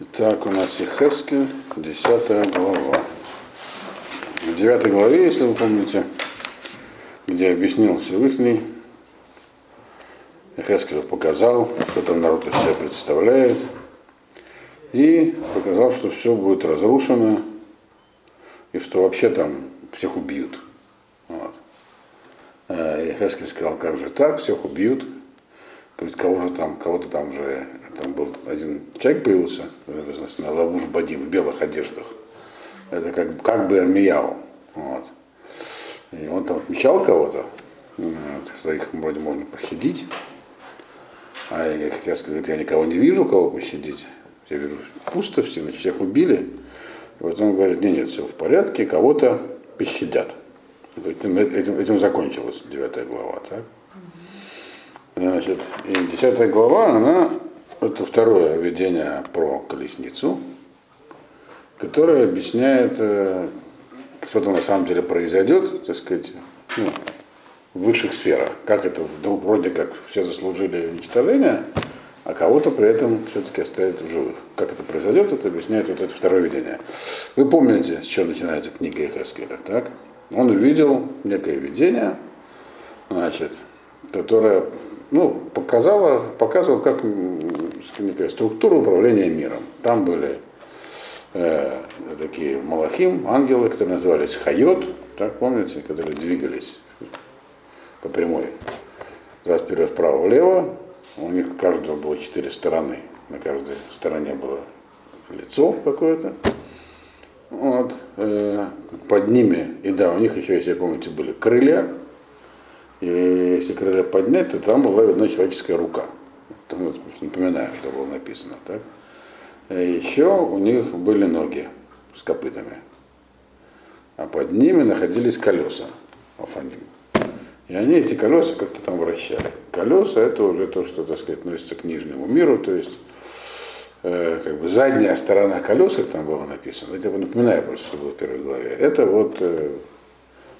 Итак, у нас Ихескель, 10 глава. В 9 главе, если вы помните, где объяснил Всевышний, Ихескель показал, что там народ из себя представляет, и показал, что все будет разрушено, и что вообще там всех убьют. Вот. Ихескель сказал, как же так, всех убьют, кого же там, кого-то там же, там был один человек появился, на Лавуш Бадим в белых одеждах. Это как, как бы Армияу. Вот. И он там отмечал кого-то, вот, что их вроде можно пощадить. А я, как я сказал, я никого не вижу, кого пощадить. Я вижу, пусто все, значит, всех убили. И вот он говорит, нет, нет, все в порядке, кого-то пощадят. Этим, этим, этим закончилась 9 глава. Так? Значит, и 10 глава, она, это второе видение про колесницу, которое объясняет, э, что там на самом деле произойдет, так сказать, ну, в высших сферах. Как это вдруг вроде как все заслужили уничтожения, а кого-то при этом все-таки оставят в живых. Как это произойдет, это объясняет вот это второе видение. Вы помните, с чего начинается книга Эхескеля, так? Он увидел некое видение, значит, которое ну, показала, показывал, как некая структура управления миром. Там были э, такие малахим, ангелы, которые назывались хайот, так помните, которые двигались по прямой. Раз вперед, вправо, влево. У них у каждого было четыре стороны. На каждой стороне было лицо какое-то. Вот. Э, под ними, и да, у них еще, если помните, были крылья, и если крылья поднять, то там была видна человеческая рука. Там, напоминаю, что было написано. Так? И еще у них были ноги с копытами. А под ними находились колеса Афаним. И они эти колеса как-то там вращали. Колеса это уже то, что, так сказать, относится к нижнему миру, то есть э, как бы задняя сторона колес, как там было написано, я напоминаю просто, что было в первой главе, это вот э,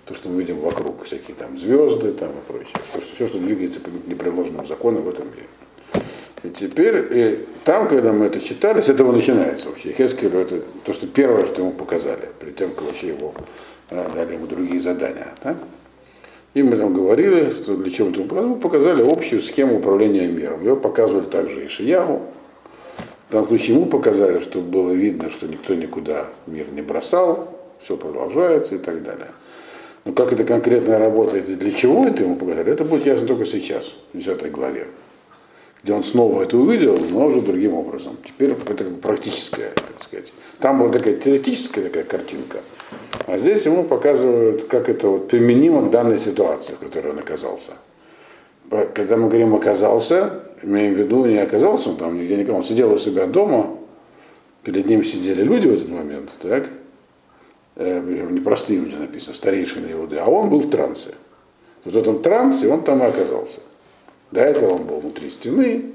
то, что мы видим вокруг, всякие там звезды там и прочее, все, что, все, что двигается по непреложным законам в этом мире. И теперь, и там, когда мы это читали, с этого начинается вообще. Хескелю это то, что первое, что ему показали, перед тем, как вообще его а, дали ему другие задания. Да? И мы там говорили, что для чего это мы показали общую схему управления миром. Ее показывали также и Шиягу. Там в ему показали, чтобы было видно, что никто никуда мир не бросал, все продолжается и так далее. Но как это конкретно работает и для чего это ему показали, это будет ясно только сейчас, в 10 главе. Где он снова это увидел, но уже другим образом. Теперь это практическая, так сказать. Там была такая теоретическая такая картинка. А здесь ему показывают, как это вот применимо к данной ситуации, в которой он оказался. Когда мы говорим оказался, имеем в виду, не оказался он там нигде никому, он сидел у себя дома, перед ним сидели люди в этот момент, так? Э, не простые люди написано, старейшины Иуды, а он был в трансе. Вот в этом трансе он там и оказался. До этого он был внутри стены,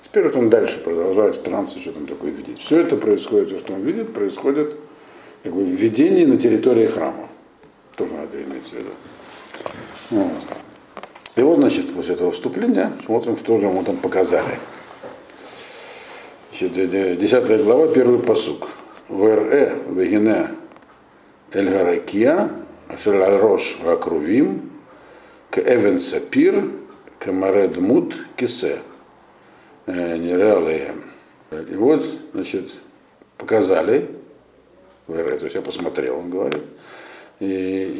теперь вот он дальше продолжает в трансе что там такое видеть. Все это происходит, все, что он видит, происходит как бы в видении на территории храма. Тоже надо иметь в виду. Вот. И вот, значит, после этого вступления смотрим, что же ему там показали. Десятая глава, первый посук. ВРЭ, Вегине, Эль-Гаракия, Асаль-Рош Ракрувим, к Эвен Сапир, к Маред Мут Кисе. Нереалые. И вот, значит, показали, то есть я посмотрел, он говорит. И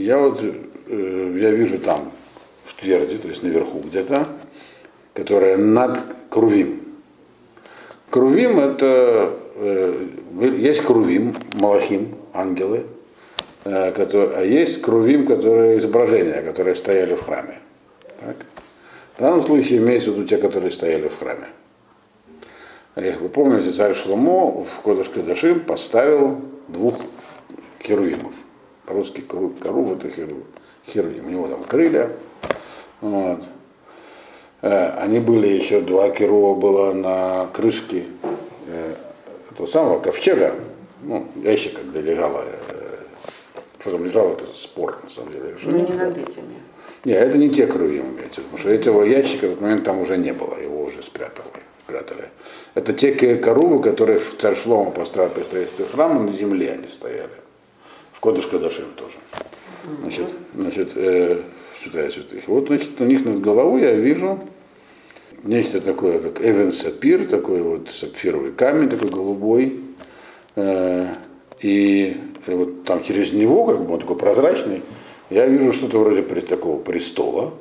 я вот, я вижу там в тверди, то есть наверху где-то, которая над Крувим. Крувим это, есть Крувим, Малахим, ангелы, Э, а есть крувим, которые изображения, которые стояли в храме. Так? В данном случае имеется в виду те, которые стояли в храме. А если вы помните, царь Шломо в Кодыш Кадашим поставил двух херувимов. По-русски корув это херувим. У него там крылья. Вот. Э, они были еще, два керува было на крышке э, этого самого ковчега, ну, ящика, где лежала что там лежал, это спор, на самом деле. Но не над этими. Нет, это не те крылья, потому что этого ящика в этот момент там уже не было, его уже спрятали. спрятали. Это те корубы, которые царь Шлома построил при строительстве храма, на земле они стояли. В Кодыш Кадашим тоже. Значит, значит э, святая святых. Вот, значит, у них над головой я вижу нечто такое, как Эвен Сапир, такой вот сапфировый камень, такой голубой. Э, и вот там через него, как бы он такой прозрачный, я вижу что-то вроде такого престола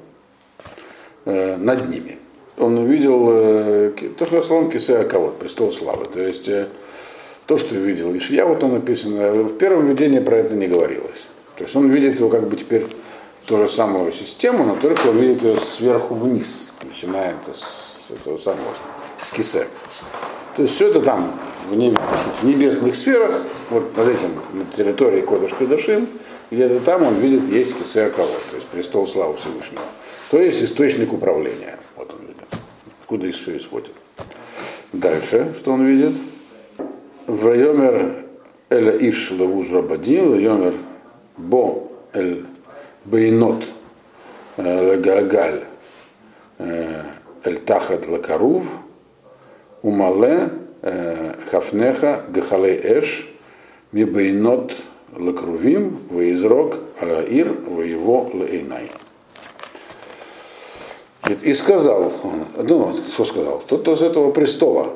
э, над ними. Он увидел э, то, что словом Кисея кого престол славы. То есть э, то, что видел Ишья, вот он написано, в первом видении про это не говорилось. То есть он видит его как бы теперь ту же самую систему, но только он видит ее сверху вниз, начиная это с этого самого, с кисе. То есть все это там в, небе, в небесных сферах, вот над этим, на территории Кодыш Кадашим, где-то там он видит есть кисе кого, то есть престол славы Всевышнего. То есть источник управления. Вот он видит. Откуда все исходит. Дальше, что он видит? Вайомер Эля Иш Лавуж Рабадим, Вайомер Бо Эль Бейнот Лагалгаль Эль Тахат Лакарув Умале Хафнеха Гахалей Эш Мибейнот Лакрувим Ваизрок Алаир Воево Лейнай. И сказал ну, что сказал? Кто-то с этого престола,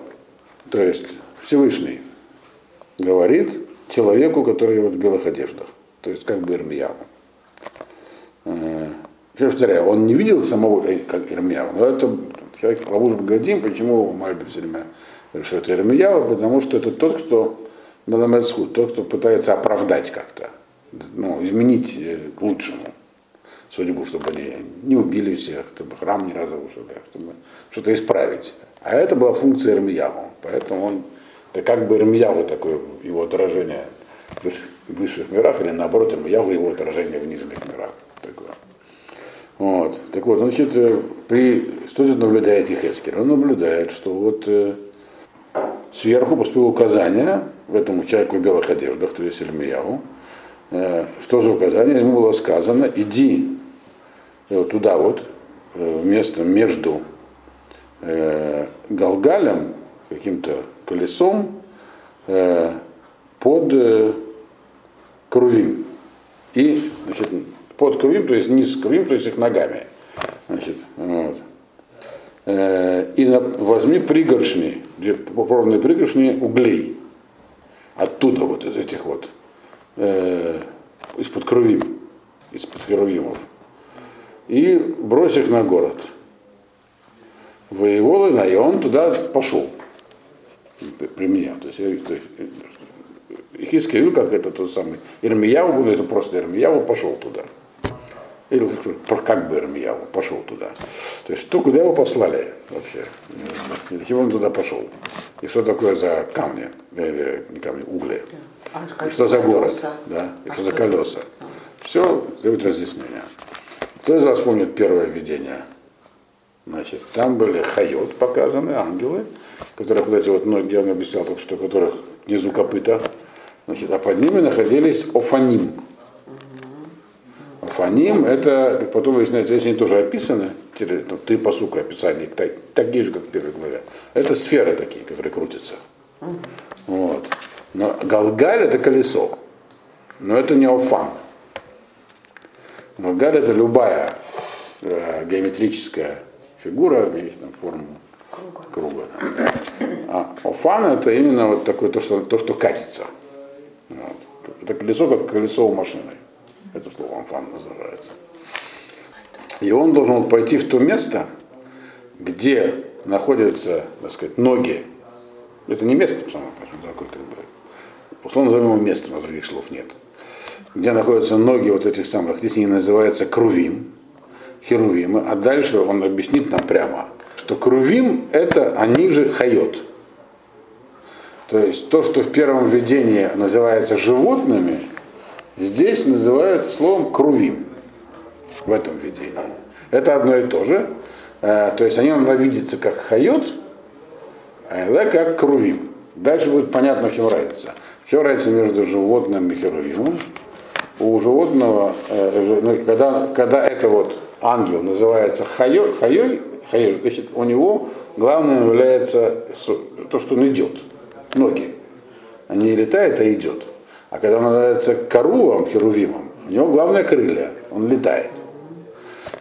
то есть Всевышний, говорит человеку, который вот в белых одеждах, то есть как бы Ирмияву. Я повторяю, он не видел самого э, как Ирмияву, но это человек Лавуш Богодим, почему Мальби все время что это Ирмиява, потому что это тот, кто Маламецхуд, тот, кто пытается оправдать как-то, ну, изменить э, к лучшему судьбу, чтобы они не убили всех, чтобы храм не разрушили, чтобы что-то исправить. А это была функция Ирмияву, поэтому он это как бы Ирмияву такое его отражение в высших, в высших мирах, или наоборот, Ирмияву его отражение в нижних мирах. Такое. Вот. Так вот, значит, э, при, что тут наблюдает Ехескер? Он наблюдает, что вот э, сверху поступило указание в этом человеку в белых одеждах, то есть Ильмияву, э, что за указание? Ему было сказано, иди э, туда вот, э, место между Галгалем, каким-то колесом, под Крувим. И, значит, под Крувим, то есть низ Крувим, то есть их ногами. Значит, вот. Э, и на, возьми пригоршни, попробованные пригоршни углей. Оттуда вот из этих вот, э, из-под Крувим, из-под Херувимов. И брось их на город. Воевол, и он туда пошел при мне. То есть, я, то есть Ихискевил, как это тот самый Ирмияву, это просто Ирмияву пошел туда. Или как бы Ирмияву пошел туда. То есть что, куда его послали вообще? Зачем он туда пошел? И что такое за камни, или не камни, угли? А и что за город? Да? И а что за колеса? Все дают разъяснение. Кто из вас помнит первое видение? Значит, там были хайот показаны, ангелы, которых вот эти вот ноги, я вам объяснял только что, которых внизу копыта, значит, а под ними находились офаним. Офаним это, как потом выясняется, здесь они тоже описаны, три посука описания, так, такие же, как в первой главе. Это сферы такие, которые крутятся. Вот. Но Галгаль это колесо. Но это не офан. Галгаль это любая э, геометрическая фигура, имеет там форму круга. круга да. А офан это именно вот такое то, что, то, что катится. Вот. Это колесо, как колесо у машины. Это слово офан называется. И он должен пойти в то место, где находятся, так сказать, ноги. Это не место, самое такое, как бы, условно назовем его местом, других слов нет. Где находятся ноги вот этих самых, здесь они называются крувим, херувимы, а дальше он объяснит нам прямо, что крувим это они же хайот. То есть то, что в первом видении называется животными, здесь называется словом крувим в этом видении. Это одно и то же. Э, то есть они нам видятся как хайот, а иногда как крувим. Дальше будет понятно, в чем разница. В чем разница между животным и херувимом? У животного, э, ну, когда, когда это вот ангел называется хайой, хайой, Хайот, значит, у него главным является то, что он идет, ноги. Он не летает, а идет. А когда он называется Карувом, Херувимом, у него главное крылья, он летает.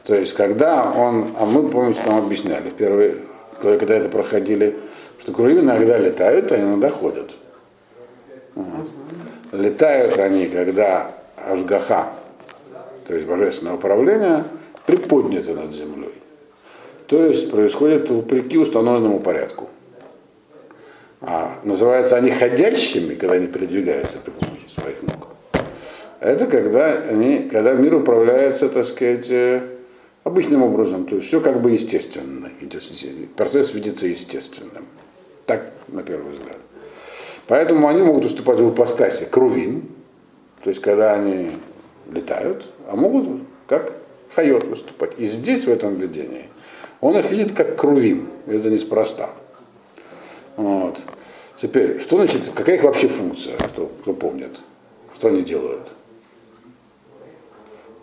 То есть, когда он, а мы, помните, там объясняли в первой, когда это проходили, что крылья иногда летают, а иногда ходят. Вот. Летают они, когда Ашгаха, то есть божественное управление, приподнято над землей. То есть происходит вопреки установленному порядку. А называются они ходящими, когда они передвигаются своих ног. Это когда, они, когда мир управляется, так сказать, э, обычным образом. То есть все как бы естественно. Процесс видится естественным. Так, на первый взгляд. Поэтому они могут уступать в ипостаси крувим, то есть когда они летают, а могут как хайот выступать. И здесь, в этом видении, он их видит как крувим. Это неспроста. Вот. Теперь, что значит, какая их вообще функция, кто, кто помнит? Что они делают?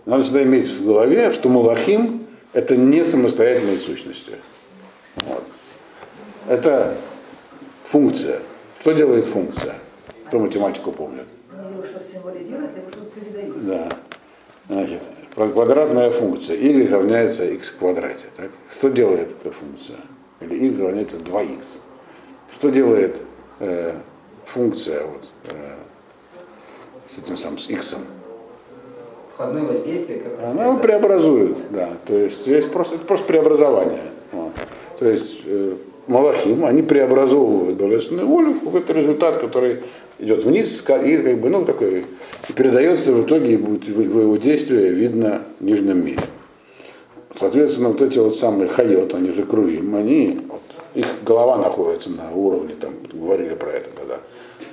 Надо всегда иметь в голове, что Малахим это не самостоятельные сущности. Вот. Это функция. Что делает функция? Кто математику помнит? Да. Значит, квадратная функция. y равняется x в квадрате. Так? Что делает эта функция? Или y равняется 2x. Что делает э, функция вот, э, с этим самым, с x? Входное воздействие, как Она его преобразует, да. То есть здесь просто, это просто преобразование. Вот. То есть э, Малахим, они преобразовывают божественную волю в какой-то результат, который идет вниз и как бы, ну, такой, и передается в итоге, и будет в его действие видно в нижнем мире. Соответственно, вот эти вот самые хайот, они же крувим, они, вот, их голова находится на уровне, там, говорили про это тогда,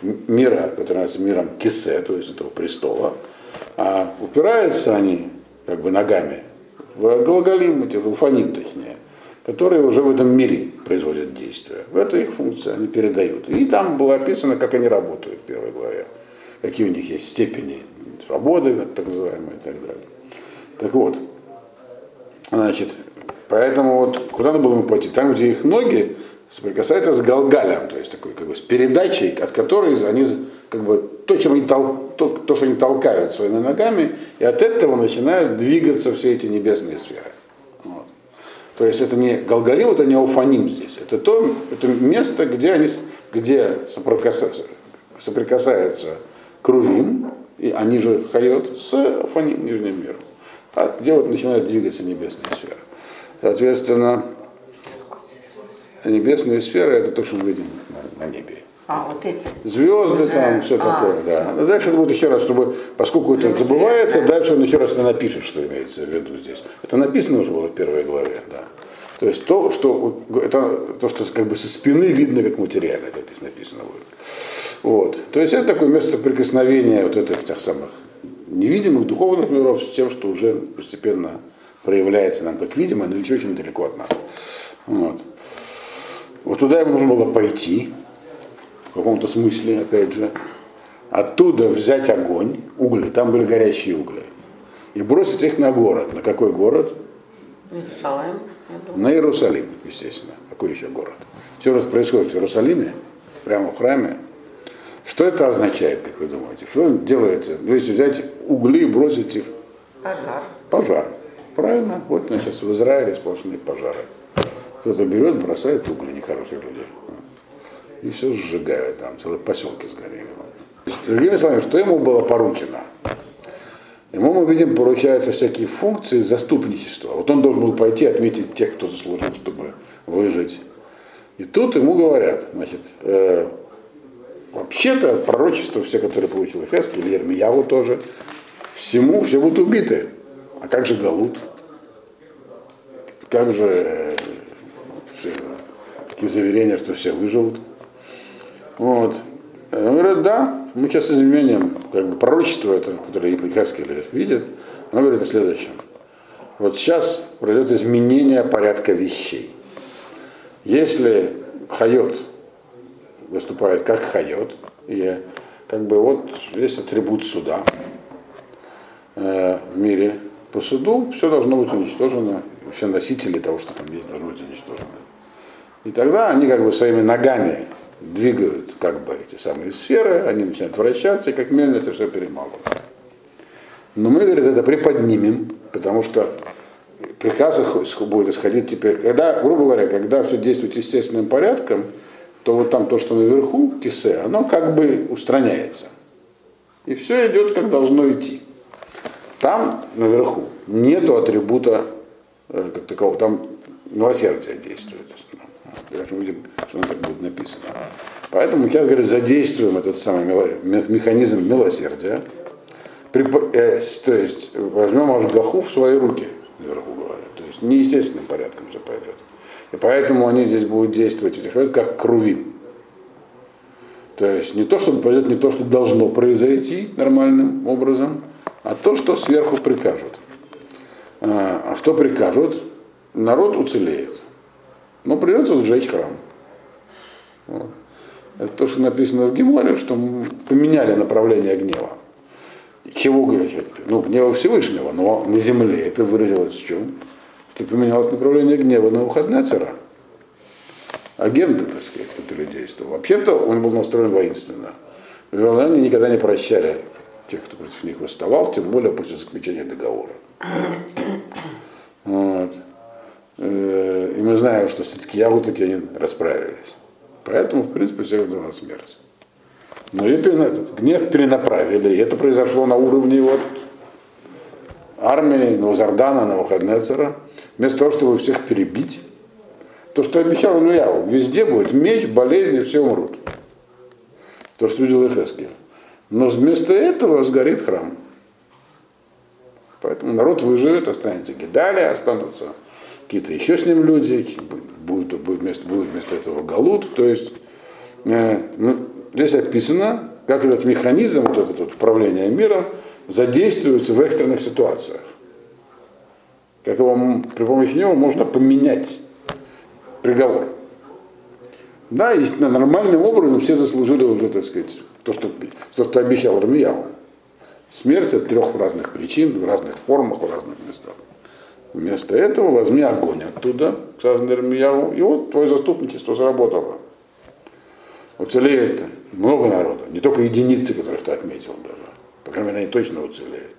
мира, который называется миром кисе, то есть этого престола, а упираются они как бы ногами в глаголим, в уфаним точнее, которые уже в этом мире производят действия. Это их функция, они передают. И там было описано, как они работают в первой главе, какие у них есть степени свободы, так называемые, и так далее. Так вот, значит, поэтому вот куда надо было ему пойти? Там, где их ноги соприкасаются с галгалем, то есть такой как бы с передачей, от которой они как бы то, чем они тол, то, то, что они толкают своими ногами, и от этого начинают двигаться все эти небесные сферы. Вот. То есть это не Галгалим, это не Ауфаним здесь. Это то это место, где они где соприкасаются, соприкасаются Крувим, и они же Хайот, с Ауфаним, нижним миром. А где вот начинают двигаться небесные сферы. Соответственно, небесные сферы это то, что мы видим на, на небе. А, вот эти. Звезды Уже- там, все а, такое, да. Но дальше это будет еще раз, чтобы, поскольку это забывается, дальше он еще раз это напишет, что имеется в виду здесь. Это написано уже было в первой главе, да. То есть то, что это то, что как бы со спины видно как материально, как здесь написано будет. Вот. То есть это такое место соприкосновения вот этих тех самых невидимых духовных миров с тем, что уже постепенно проявляется нам как видимо, но еще очень далеко от нас. Вот. Вот туда ему нужно было пойти, в каком-то смысле, опять же, оттуда взять огонь, угли, там были горящие угли, и бросить их на город. На какой город? Иерусалим. На Иерусалим, естественно. Какой еще город? Все это происходит в Иерусалиме, прямо в храме. Что это означает, как вы думаете? Что делается? Ну, если взять угли и бросить их Пожар. Пожар. Правильно. Вот у нас сейчас в Израиле сплошные пожары. Кто-то берет, бросает угли, нехорошие люди. И все сжигают там, целые поселки сгорели. Другими словами, что ему было поручено? Ему, мы видим, поручаются всякие функции заступничества. Вот он должен был пойти отметить тех, кто заслужил, чтобы выжить. И тут ему говорят, значит, э, вообще-то пророчества все, которые получил Эфески, или Ермияву тоже, всему все будут убиты. А как же Галут? Как же такие заверения, что все выживут? Вот. Он говорит, да, мы сейчас изменим как бы пророчество, это, которое Епихаскель видит, оно говорит о следующем. Вот сейчас произойдет изменение порядка вещей. Если Хайот выступает как Хайот, и как бы вот весь атрибут суда э, в мире по суду, все должно быть уничтожено все носители того, что там есть, должны быть уничтожены. И тогда они как бы своими ногами двигают как бы эти самые сферы, они начинают вращаться, и как мельница все перемалывают. Но мы, говорит, это приподнимем, потому что приказ будет исходить теперь, когда, грубо говоря, когда все действует естественным порядком, то вот там то, что наверху, кисе, оно как бы устраняется. И все идет, как должно идти. Там, наверху, нету атрибута э, как такового, там милосердие действует. Даже видим, что оно так будет написано. Поэтому сейчас, говорит, задействуем этот самый механизм милосердия. При, э, то есть возьмем Ашгаху в свои руки, наверху говорят. То есть неестественным порядком все пойдет. И поэтому они здесь будут действовать, этих как крувим. То есть не то, что произойдет не то, что должно произойти нормальным образом, а то, что сверху прикажут. А, а что прикажут? Народ уцелеет. Но придется сжечь храм. Вот. Это то, что написано в Геморе, что поменяли направление гнева. Чего говорит? Ну, гнева Всевышнего, но на земле это выразилось в чем? Что поменялось направление гнева на выходные цара. Агенты, так сказать, которые действовали. Вообще-то он был настроен воинственно. Вавилоняне никогда не прощали тех, кто против них восставал, тем более после заключения договора. Вот. Э, и мы знаем, что все-таки таки они расправились. Поэтому, в принципе, всех ждала смерть. Но и этот гнев перенаправили. И это произошло на уровне вот армии Новозардана, Новохаднецера. Вместо того, чтобы всех перебить, то, что обещал Ильяу, везде будет меч, болезни, все умрут. То, что видел Эхескель. Но вместо этого сгорит храм. Поэтому народ выживет, останется Гидалия, останутся какие-то еще с ним люди, будет, будет, вместо, будет вместо этого Галут. То есть э, ну, здесь описано, как этот механизм, вот этот вот управление миром, задействуется в экстренных ситуациях. Как его, при помощи него можно поменять приговор. Да, естественно, нормальным образом все заслужили уже, так сказать, то, что, то, что обещал Рамияу. Смерть от трех разных причин, в разных формах, в разных местах. Вместо этого возьми огонь оттуда, сказано Ирмияву, и вот твое заступничество заработало. Уцелеет много народа, не только единицы, которых ты отметил даже. По крайней мере, они точно уцелеют.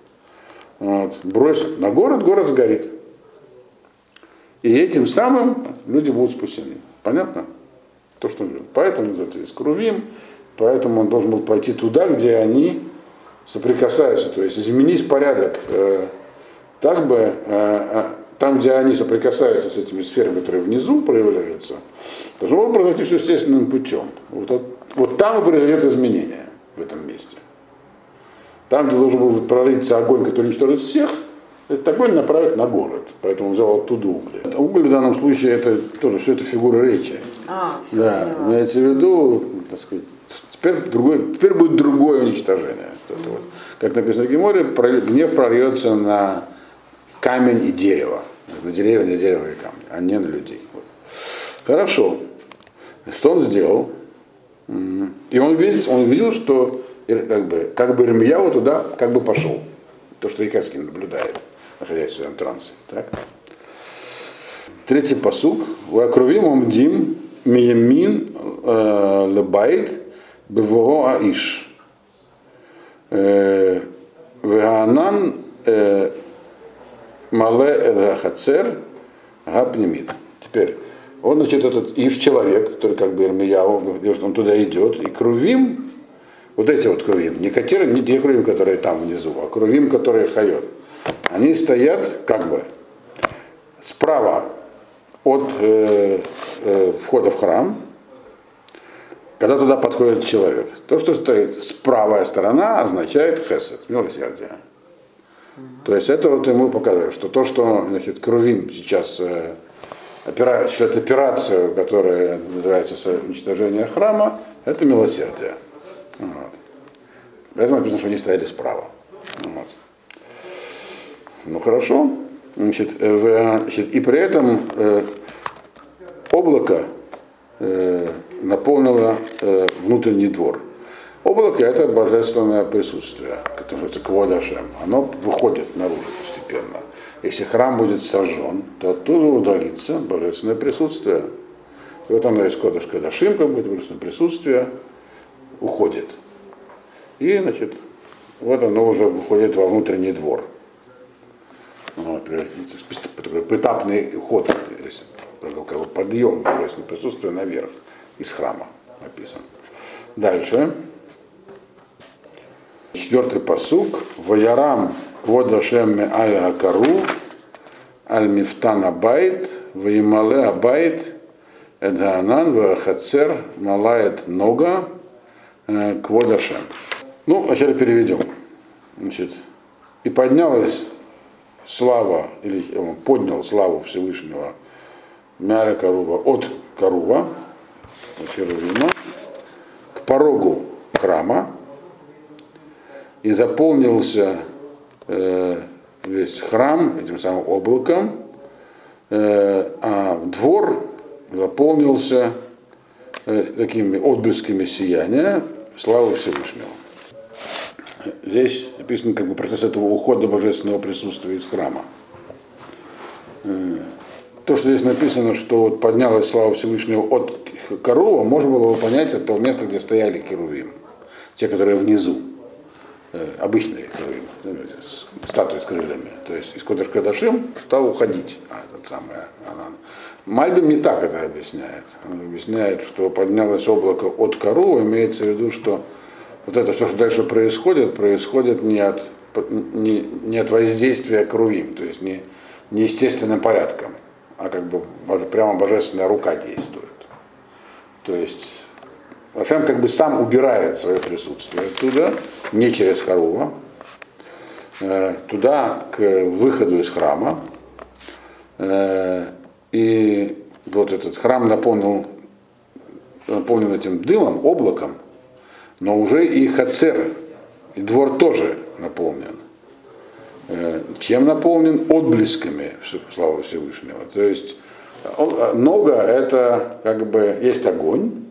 Вот. Брось на город, город сгорит. И этим самым люди будут спасены. Понятно? То, что он говорит. Поэтому называется Искрувим, поэтому он должен был пойти туда, где они соприкасаются, то есть изменить порядок э, так бы, э, э, там, где они соприкасаются с этими сферами, которые внизу проявляются, должно было произойти все естественным путем. Вот, вот там и произойдет изменение в этом месте. Там, где должен был пролиться огонь, который уничтожит всех, этот огонь направить на город. Поэтому взял оттуда угли. Уголь в данном случае это тоже все это фигура речи. А, все Да, поняла. имеется в виду, так сказать, теперь, другой, теперь будет другое уничтожение. Вот это вот. Как написано в Геморе, гнев прольется на камень и дерево. На деревья, на дерево и камни, а не на людей. Вот. Хорошо. Что он сделал? И он видел, он увидел, что Ир- как бы, как бы Ирмияу туда как бы пошел. То, что Икацкий наблюдает, находясь в своем трансе. Так? Третий посук. Вакрувим умдим миямин э, лебайт бевого аиш. Э, Веганан э, мале эд хацер гапнемит. Теперь, он, значит, этот Иш человек, который как бы Ирмияу, он туда идет, и Крувим, вот эти вот Крувим, не, катеры, не те Крувим, которые там внизу, а Крувим, которые Хайот, они стоят как бы справа от э, э, входа в храм, когда туда подходит человек. То, что стоит с сторона, означает хесед, милосердие. То есть это вот ему показывает, что то, что значит, Крувим сейчас э, опера- осуществляет операцию, которая называется уничтожение храма, это милосердие. Вот. Поэтому написано, что они стояли справа. Вот. Ну хорошо. Значит, э, в- значит, и при этом э, облако э, наполнило э, внутренний двор. Облако это божественное присутствие, которое называется Кводашем. Оно выходит наружу постепенно. если храм будет сожжен, то оттуда удалится божественное присутствие. И вот оно из Кодыш Кадашим, как будет божественное присутствие, уходит. И, значит, вот оно уже выходит во внутренний двор. Вот, такой поэтапный ход, как бы подъем божественного присутствия наверх из храма написан. Дальше. Четвертый посук. Ваярам кводашем аль акару аль мифтан абайт ваимале абайт эдганан вахацер малает нога э, кводашем. Ну, вначале переведем. Значит, и поднялась слава, или он поднял славу Всевышнего Мяля Карува от от Херувима, к порогу храма, и заполнился э, весь храм этим самым облаком, э, а двор заполнился э, такими отблесками сияния славы Всевышнего. Здесь написано как бы процесс этого ухода божественного присутствия из храма. Э, то, что здесь написано, что вот поднялась слава Всевышнего от корова, можно было бы понять от того места, где стояли керувим. Те, которые внизу. Э, обычные керувим, ну, статуи с крыльями. То есть из Кодыш Кадашим стал уходить. А, этот самый, она. Мальбим не так это объясняет. Он объясняет, что поднялось облако от корова, имеется в виду, что вот это все, что дальше происходит, происходит не от, не, не от воздействия крувим, то есть не, не естественным порядком, а как бы прямо божественная рука действует. То есть Ашем как бы сам убирает свое присутствие оттуда, не через Харува, э, туда к выходу из храма. Э, и вот этот храм наполнил, наполнен этим дымом, облаком, но уже и Хацер, и двор тоже наполнен. Э, чем наполнен? Отблесками славы Всевышнего. То есть нога это как бы есть огонь,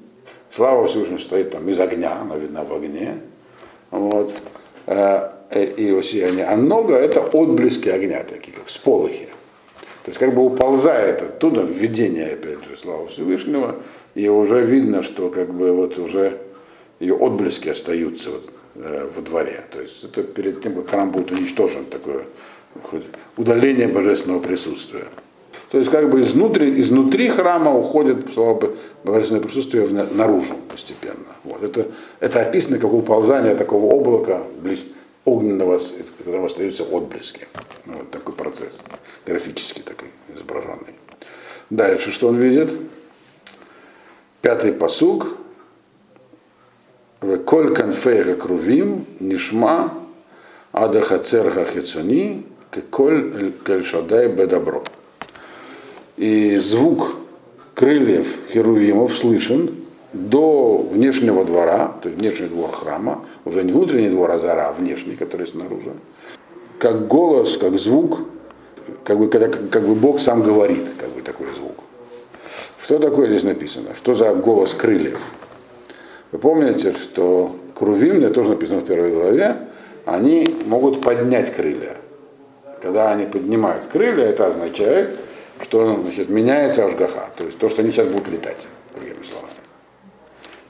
слава Всевышнего стоит там из огня, она видна в огне. Вот. Э, и его сияние. А нога это отблески огня, такие как сполохи. То есть как бы уползает оттуда в видение, опять же, слава Всевышнего, и уже видно, что как бы вот уже ее отблески остаются вот, э, во дворе. То есть это перед тем, как храм будет уничтожен, такое удаление божественного присутствия. То есть как бы изнутри, изнутри храма уходит божественное присутствие наружу постепенно. Вот. Это, это описано как уползание такого облака близ огненного, в котором остаются отблески. Вот такой процесс, графический такой изображенный. Дальше что он видит? Пятый посуг. Коль конфейга крувим, нишма, адаха церха хицуни, коль кальшадай бедабро. И звук крыльев херувимов слышен до внешнего двора, то есть внешний двор храма, уже не внутренний двор Азара, а внешний, который снаружи, как голос, как звук, как бы, когда, как бы Бог сам говорит, как бы такой звук. Что такое здесь написано? Что за голос крыльев? Вы помните, что крувим, это тоже написано в первой главе, они могут поднять крылья. Когда они поднимают крылья, это означает, что значит, меняется ажгаха, то есть то, что они сейчас будут летать, другими словами.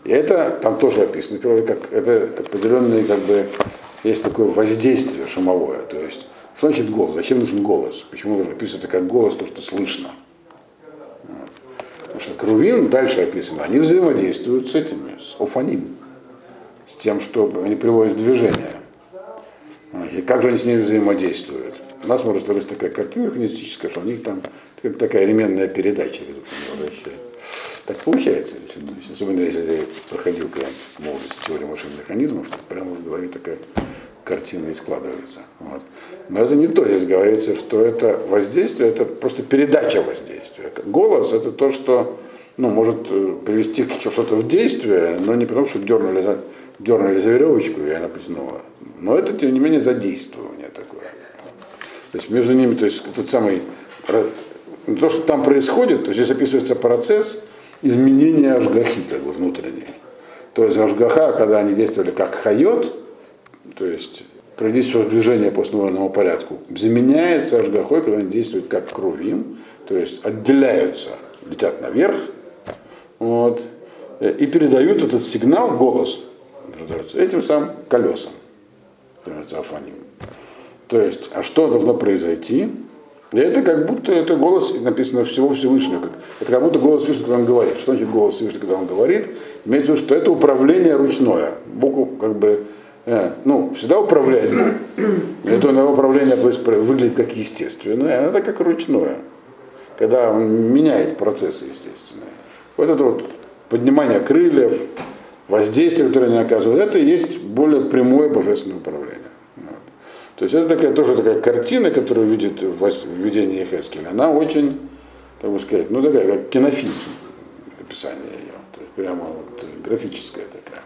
И это там тоже описано, как это определенные, как бы, есть такое воздействие шумовое, то есть, что значит голос, зачем нужен голос, почему нужно описывается как голос, то, что слышно. Потому что Крувим, дальше описано, они взаимодействуют с этими, с Офаним, с тем, что они приводят в движение. И как же они с ними взаимодействуют? У нас может сложиться такая картина хронистическая, что у них там как такая ременная передача Так получается, особенно если я проходил когда-нибудь в молодости теорию машинных механизмов, то прямо в голове такая картина и складывается. Вот. Но это не то, здесь говорится, что это воздействие, это просто передача воздействия. Голос это то, что ну, может э, привести что-то в действие, но не потому, что дернули дернули за веревочку, и она потянула. Но это, тем не менее, задействование такое. То есть между ними, то есть тот самый, то, что там происходит, то есть здесь описывается процесс изменения ажгахи, как бы внутренней. То есть ажгаха, когда они действовали как хайот, то есть проводить все движение по установленному порядку, заменяется ажгахой, когда они действуют как крувим, то есть отделяются, летят наверх, вот, и передают этот сигнал, голос, этим самым колесам, афаним. То есть, а что должно произойти? И это как будто это голос, написано всего Всевышнего. как- Это как будто голос Всевышнего, когда он говорит. Что значит голос Всевышнего, когда он говорит? Имеется в виду, что это управление ручное. Бог как бы, э, ну, всегда управляет Бог. Это управление то есть, выглядит как естественное, а это как ручное. Когда он меняет процессы естественные. Вот это вот поднимание крыльев, воздействие, которое они оказывают, это и есть более прямое божественное управление. Вот. То есть это такая, тоже такая картина, которую видит в видении Хескеля. Она очень, как бы сказать, ну такая, как кинофильм, описание ее. То есть прямо вот графическая такая.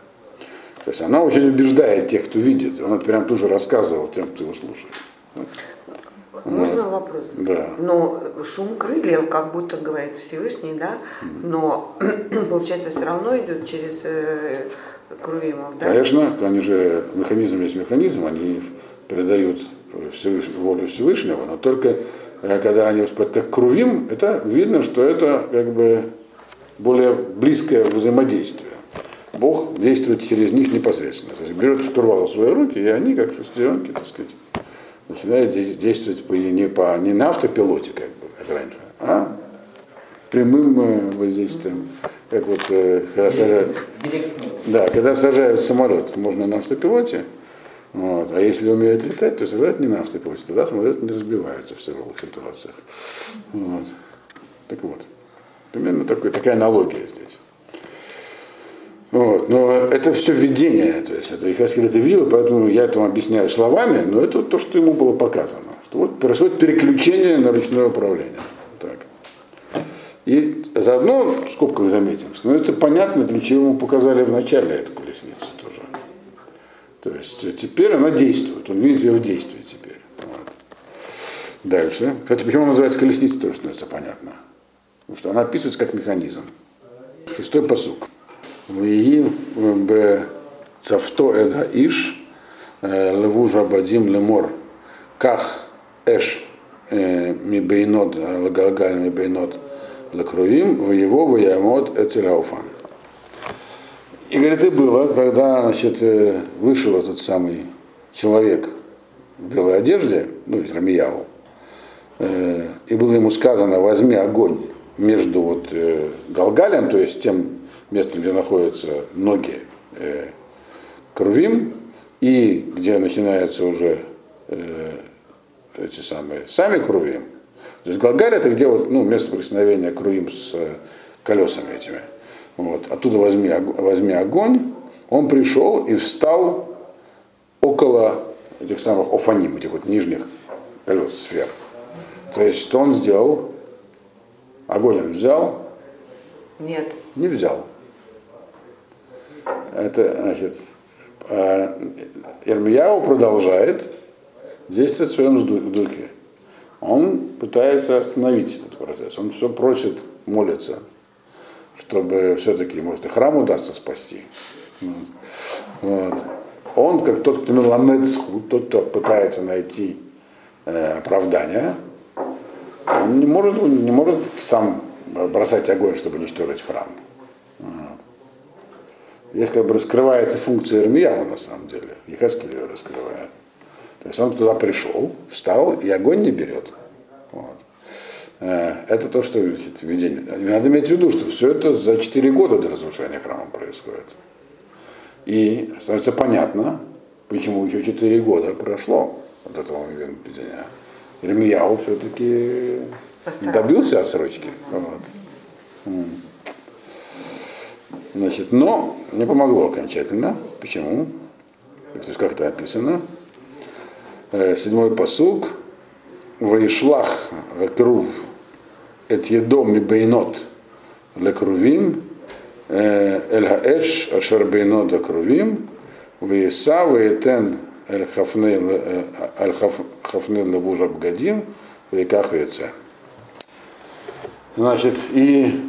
То есть она очень убеждает тех, кто видит. Он это прям тоже рассказывал тем, кто его слушает. Можно вопрос? Да. Но шум крыльев, как будто говорит Всевышний, да, но получается все равно идет через э, Крувимов, да? Конечно, они же механизм есть механизм, они передают Всевыш- волю Всевышнего, но только э, когда они выступают как крувим, это видно, что это как бы более близкое взаимодействие. Бог действует через них непосредственно. То есть берет штурвал в свои руки, и они, как шестеренки, так сказать, начинают де- действовать по, не, по, не на автопилоте, как бы, как раньше, а прямым э, воздействием. Как вот э, когда сажают, да, когда сажают самолет, можно на автопилоте, вот, а если умеют летать, то сажают не на автопилоте, тогда самолет не разбивается в тяжелых ситуациях. Вот. Так вот, примерно такой, такая аналогия здесь. Вот. Но это все видение, то есть это Ихаскель это видел, поэтому я это объясняю словами, но это то, что ему было показано. Что вот происходит переключение на ручное управление. Так. И заодно, в скобках заметим, становится понятно, для чего ему показали в начале эту колесницу. То есть теперь она действует, он видит ее в действии теперь. Вот. Дальше. Кстати, почему она называется колесницей, тоже становится понятно. Потому что она описывается как механизм. Шестой посук. Б цавто эда иш леву жабадим лемор ках эш э, ми бейнот лагалгаль ми бейнот лакрувим в его ваямот эцелауфан. И говорит, и было, когда значит, э, вышел этот самый человек в белой одежде, ну, из Рамияву, э, и было ему сказано, возьми огонь между вот э, Галгалем, то есть тем местом, где находятся ноги э, Крувим, и где начинаются уже э, эти самые, сами Крувим. То есть Галгаль это где вот, ну, место прикосновения Крувим с э, колесами этими. Вот. Оттуда возьми, возьми огонь. Он пришел и встал около этих самых офаним, этих вот нижних колес, сфер. То есть что он сделал? Огонь он взял, Нет. не взял. Это, значит, а, Ирмияу продолжает действовать в своем духе. Он пытается остановить этот процесс. Он все просит, молится, чтобы все-таки, может, и храм удастся спасти. Вот. Он, как тот, кто схуд, тот, кто пытается найти э, оправдание, он не может, он не может сам бросать огонь, чтобы уничтожить храм. Здесь как бы раскрывается функция Ирмиява на самом деле. Ехаскель ее раскрывает. То есть он туда пришел, встал и огонь не берет. Э, Это то, что видение. Надо иметь в виду, что все это за 4 года до разрушения храма происходит. И становится понятно, почему еще 4 года прошло от этого видения. Ирмияу все-таки добился отсрочки. Вот. Значит, но не помогло окончательно. Почему? То есть как это описано? Э, Седьмой посуг. Ваишлах Гакрув Эт Едом и Бейнот Лекрувим Эль Хаэш Ашер Бейнот Лекрувим Ваиса Ваетен Эль Хафней Лебужа Бгадим Ваиках Ваице. Значит, и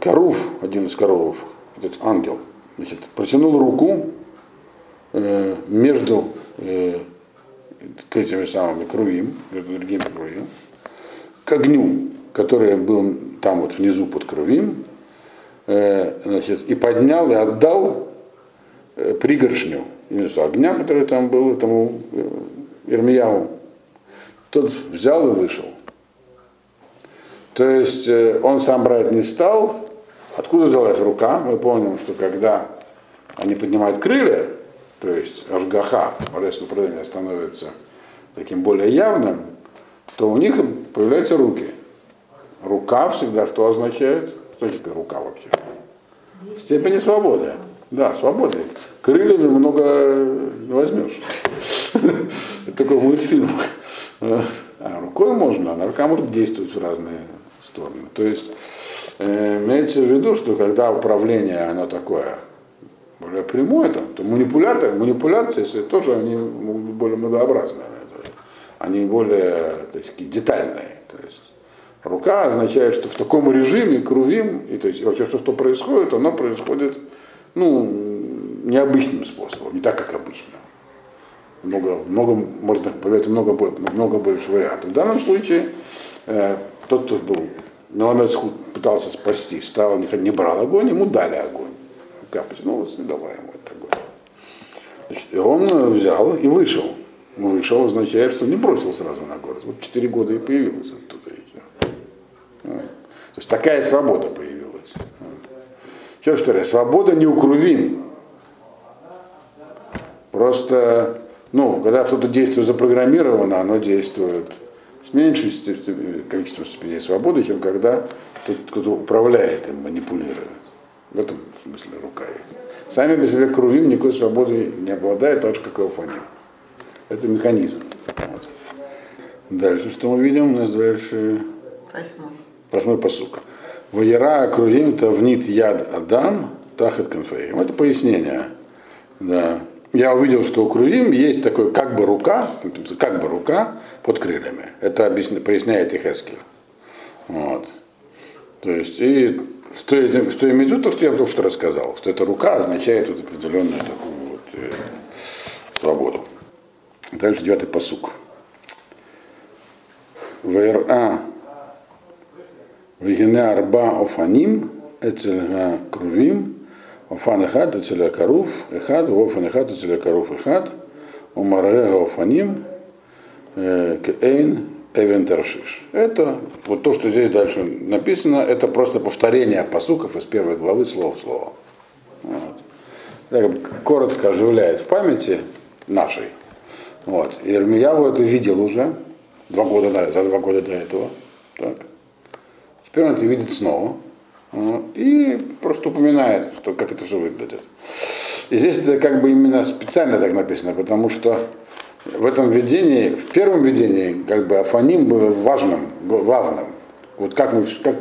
Корув, один из коровов, этот ангел, значит, протянул руку э, между э, к этими самыми крувим, между другими крувим, к огню, который был там вот внизу под крувим, э, значит, и поднял и отдал э, пригоршню вместо огня, который там был, этому э, Ирмияву. Тот взял и вышел. То есть э, он сам брать не стал. Откуда взялась рука? Мы помним, что когда они поднимают крылья, то есть ажгаха, божественное управление становится таким более явным, то у них появляются руки. Рука всегда что означает? Что теперь рука вообще? Степень свободы. Да, свободы. Крыльями много не возьмешь. Это такой мультфильм. А рукой можно, а рука может действовать в разные стороны. То есть э, имеется в виду, что когда управление, оно такое более прямое, там, то манипуляторы, манипуляции тоже они могут быть более многообразные. Они более так сказать, детальные. То есть рука означает, что в таком режиме крувим, и то есть вообще что, что происходит, оно происходит ну, необычным способом, не так, как обычно. Много, много, можно появляется много, много больше вариантов. В данном случае э, тот, кто был Меламед пытался спасти, стал, не, брал огонь, ему дали огонь. Рука потянулась и дала ему этот огонь. Значит, и он взял и вышел. Вышел означает, что не бросил сразу на город. Вот четыре года и появилось оттуда. Вот. То есть такая свобода появилась. Еще второе. Свобода не укрувим. Просто, ну, когда что-то действие запрограммировано, оно действует с меньшим количеством степеней свободы, чем когда тот, кто управляет им, манипулирует. В этом смысле рука. Сами без себя крувим никакой свободы не обладает, так же, как и фоним. Это механизм. Вот. Дальше что мы видим? У нас дальше... Восьмой. Восьмой посук. Ваера крувим тавнит яд адам тахат конфеем. Это пояснение. Да. Я увидел, что у крувим есть такой как бы рука, как бы рука под крыльями. Это объясня, поясняет Ихескель. Вот. То есть, и что, что имеет в виду, то, что я только что рассказал, что эта рука означает вот определенную такую вот э, свободу. Дальше девятый посук. ВРА Вегене арба офаним эцель крувим офан эхад эцель карув эхад офан эхад эцель карув эхад умарега офаним кейн эвентершиш. Это вот то, что здесь дальше написано, это просто повторение посуков из первой главы слова в слово. Вот. Так, коротко оживляет в памяти нашей вот. И Ирмияву это видел уже два года, за два года до этого. Так. Теперь он это видит снова. И просто упоминает, что, как это же выглядит. И здесь это как бы именно специально так написано, потому что в этом видении, в первом видении, как бы Афаним было важным, главным. Вот как, мы, как,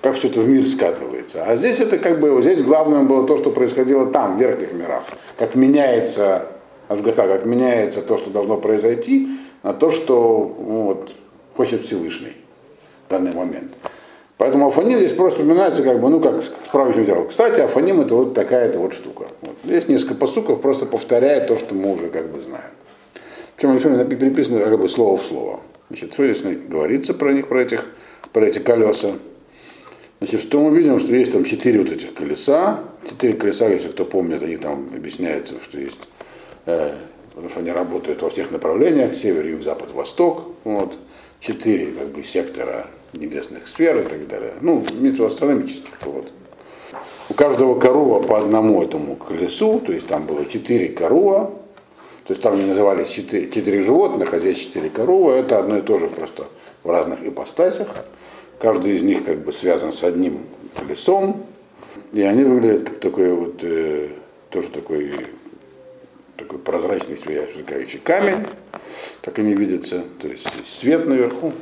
как все это в мир скатывается. А здесь это как бы, вот здесь главным было то, что происходило там, в верхних мирах. Как меняется Ашгаха, как меняется то, что должно произойти, на то, что ну, вот, хочет Всевышний в данный момент. Поэтому Афаним здесь просто упоминается, как бы, ну, как справочный материал. Кстати, Афаним это вот такая-то вот штука. Вот. Здесь несколько посуков просто повторяет то, что мы уже как бы знаем. Причем переписано как бы слово в слово. Значит, что здесь говорится про них, про этих, про эти колеса. Значит, что мы видим, что есть там четыре вот этих колеса. Четыре колеса, если кто помнит, они там объясняется, что есть Э, потому что они работают во всех направлениях, север, юг, запад, восток, вот, четыре как бы, сектора небесных сфер и так далее, ну, астрономических, вот. У каждого корова по одному этому колесу, то есть там было четыре корова, то есть там они назывались четыре, четыре животных, а здесь четыре коровы, это одно и то же, просто в разных ипостасях. Каждый из них как бы связан с одним колесом, и они выглядят как такой вот, э, тоже такой такой прозрачный сверкающий камень, так они видятся, то есть свет наверху.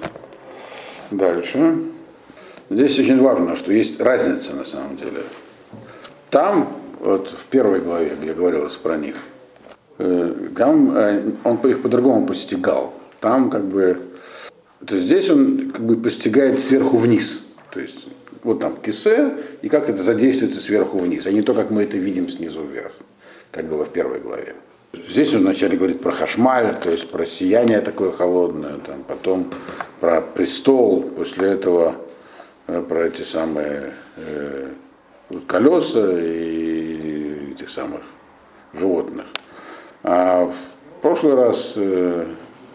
Дальше. Здесь очень важно, что есть разница на самом деле. Там, вот в первой главе, где говорилось про них, э, там э, он их по-другому постигал. Там как бы, то есть здесь он как бы постигает сверху вниз. То есть вот там кисе, и как это задействуется сверху вниз, а не то, как мы это видим снизу вверх, как было в первой главе. Здесь он вначале говорит про хашмаль, то есть про сияние такое холодное, там, потом про престол, после этого э, про эти самые э, колеса и этих самых животных. А в прошлый раз э,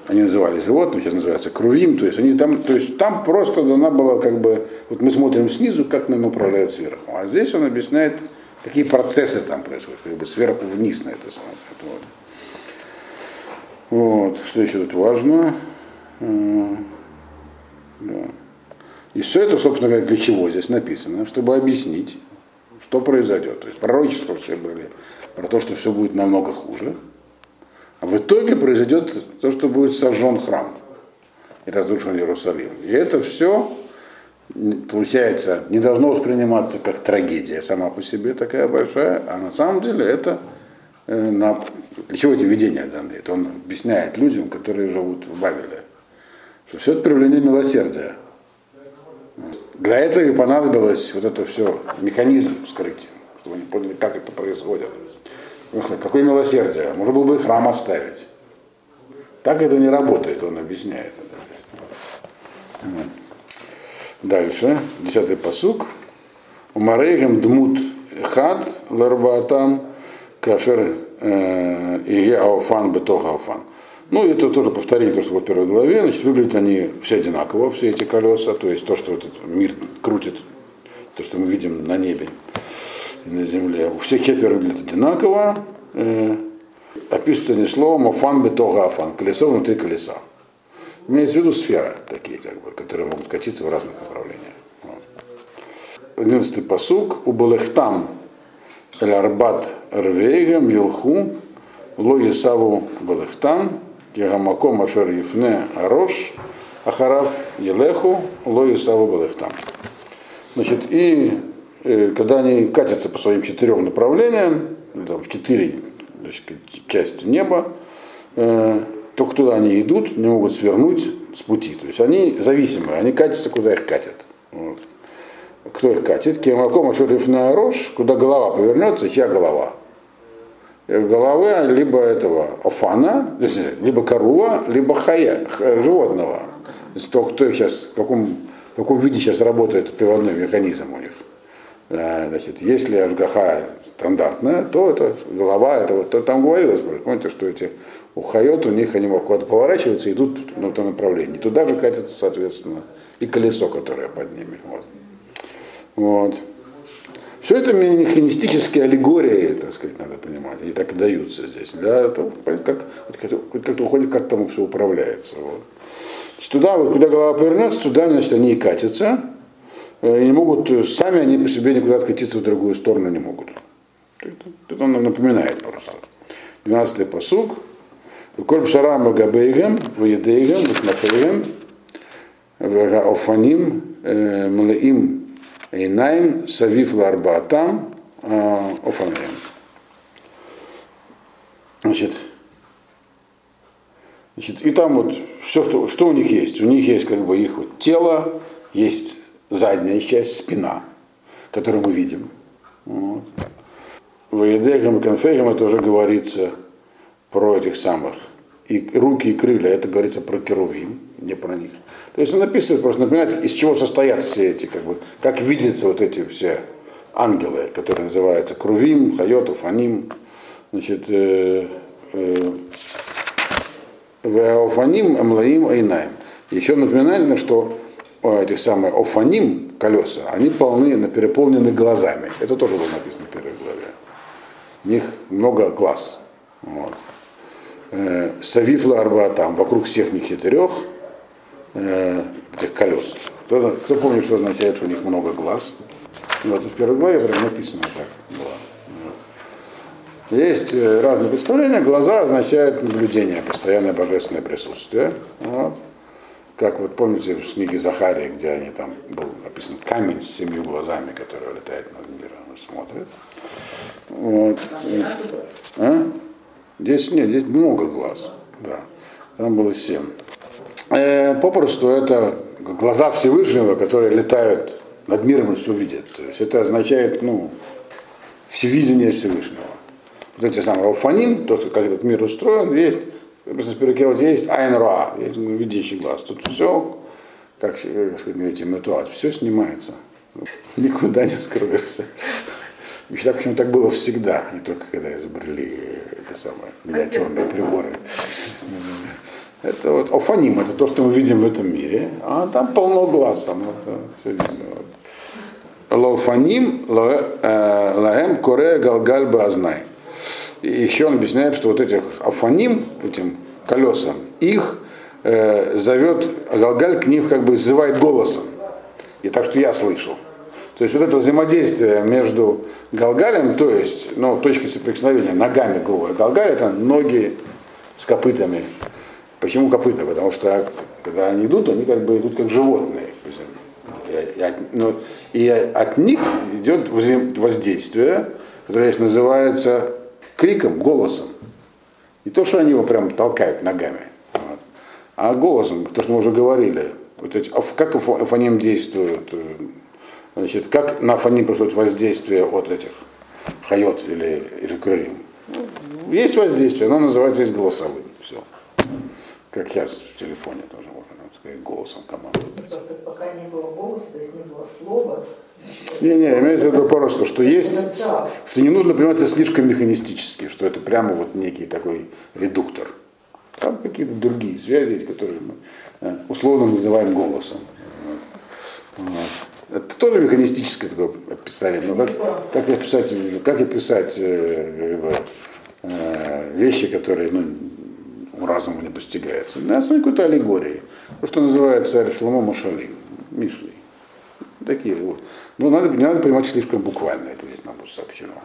они назывались животными, сейчас называются крувим, то есть они там, то есть там просто дана была как бы, вот мы смотрим снизу, как нам управляют сверху, а здесь он объясняет, какие процессы там происходят, как бы сверху вниз на это смотрят. Вот. Вот, что еще тут важно? Да. И все это, собственно говоря, для чего здесь написано? Чтобы объяснить, что произойдет. То есть пророчества все были про то, что все будет намного хуже. А в итоге произойдет то, что будет сожжен храм и разрушен Иерусалим. И это все, получается, не должно восприниматься как трагедия сама по себе такая большая, а на самом деле это э, на... для чего эти видения даны? Это он объясняет людям, которые живут в Бавеле, что все это проявление милосердия. Для этого и понадобилось вот это все, механизм скрытия, чтобы они поняли, как это происходит. Какое милосердие? Можно было бы храм оставить. Так это не работает, он объясняет это. Дальше, десятый посук. Умарейгем дмут хад ларбаатам кашер э, и ауфан бетох ауфан. Ну, это тоже повторение, то, что в первой главе. Значит, выглядят они все одинаково, все эти колеса, то есть то, что этот мир крутит, то, что мы видим на небе на земле. У всех четверо выглядят одинаково. Э, описывается словом афан бетога афан, колесо внутри колеса. Имеется в виду сфера такие, как бы, которые могут катиться в разных направлениях. Одиннадцатый посук. У Балехтам эль арбат рвейгам елху ло есаву Балехтам ягамаком ашер ефне арош ахарав елеху ло есаву Балехтам. Значит, и когда они катятся по своим четырем направлениям, там, четыре значит, части неба, э, только туда они идут, не могут свернуть с пути. То есть они зависимые, они катятся, куда их катят. Вот. Кто их катит? Кемакома шерифная рожь, куда голова повернется, чья голова? Э, головы либо этого офана, либо корова, либо хая, животного. То есть, кто их сейчас, в каком, в каком виде сейчас работает приводной механизм у них. Э, значит, если Ашгаха стандартная, то это голова, это вот там говорилось, помните, что эти у Хайот, у них они куда-то поворачиваются идут в том направлении. Туда же катится, соответственно, и колесо, которое под ними. Вот. вот. Все это механистические аллегории, так сказать, надо понимать. Они так и даются здесь. Для того, как, как-то уходит, как там все управляется. Вот. Туда, вот, куда голова повернется, туда, значит, они и катятся. Э, не могут, э, сами они по себе никуда откатиться в другую сторону не могут. Это он нам напоминает просто. 12-й посуг. Коль шарам габейгем, ваедейгем, ватнафейгем, офаним, э, млеим, эйнаим, савиф ларбаатам, офаним. Значит, значит, и там вот все, что, что у них есть. У них есть как бы их вот тело, есть задняя часть, спина, которую мы видим. В Едегам и Конфегам это уже говорится про этих самых. И руки и крылья, это говорится про керувим, не про них. То есть он описывает, просто напоминает, из чего состоят все эти, как бы, как видятся вот эти все ангелы, которые называются Крувим, Хайотов, Аним, значит, э, э, Веофаним, Эмлаим, Айнаем. Еще напоминает, что этих самых офаним колеса, они полны, переполнены глазами. Это тоже было написано в первой главе. У них много глаз. Вот. Э, Савифла там, вокруг всех них четырех э, этих колес. Кто, кто помнит, что означает, что у них много глаз? Вот в первой главе прям написано так было. Есть э, разные представления. Глаза означают наблюдение, постоянное божественное присутствие. Вот как вот помните в книге Захария, где они там был написан камень с семью глазами, который летает над миром и смотрит. Вот. А? Здесь нет, здесь много глаз. Да. Там было семь. Э, попросту это глаза Всевышнего, которые летают над миром и все видят. То есть это означает, ну, всевидение Всевышнего. вот эти самые алфаним, то, как этот мир устроен, есть, если перекрывать, есть айн руа, есть видящий глаз. Тут все, как сказать, метуат, все снимается. Никуда не скроешься. И так, почему так было всегда, не только когда изобрели эти самые миниатюрные приборы. Это вот алфаним, это то, что мы видим в этом мире, а там полно глаз, там это все видно. Лауфаним лаэм коре галгаль базнай. Еще он объясняет, что вот этих афаним, этим колесам, их э, зовет, Галгаль к ним как бы зывает голосом. И так что я слышал. То есть вот это взаимодействие между Галгалем, то есть, ну, точкой соприкосновения ногами голой. Галгаль это ноги с копытами. Почему копыта? Потому что когда они идут, они как бы идут как животные ну, и от них идет воздействие, которое называется криком, голосом. Не то, что они его прям толкают ногами, вот, а голосом, то, что мы уже говорили. Вот эти, как афоним действует, э, значит, как на афоним происходит воздействие от этих хайот или, или крыльев. Есть воздействие, оно называется есть голосовым. Все. Как я в телефоне тоже можно сказать, голосом команду. Просто пока не было голоса, то есть не было слова, не, не, имеется в виду просто, что есть, что не нужно понимать это слишком механистически, что это прямо вот некий такой редуктор. Там какие-то другие связи есть, которые мы э, условно называем голосом. Это тоже механистическое такое описание, но как, как описать, как описать э, э, вещи, которые ну, разуму не постигаются. На основе какой-то аллегории. То, что называется Шломо Машалим, Мишлей. Такие вот. Но надо, не надо понимать слишком буквально, это здесь нам будет сообщено.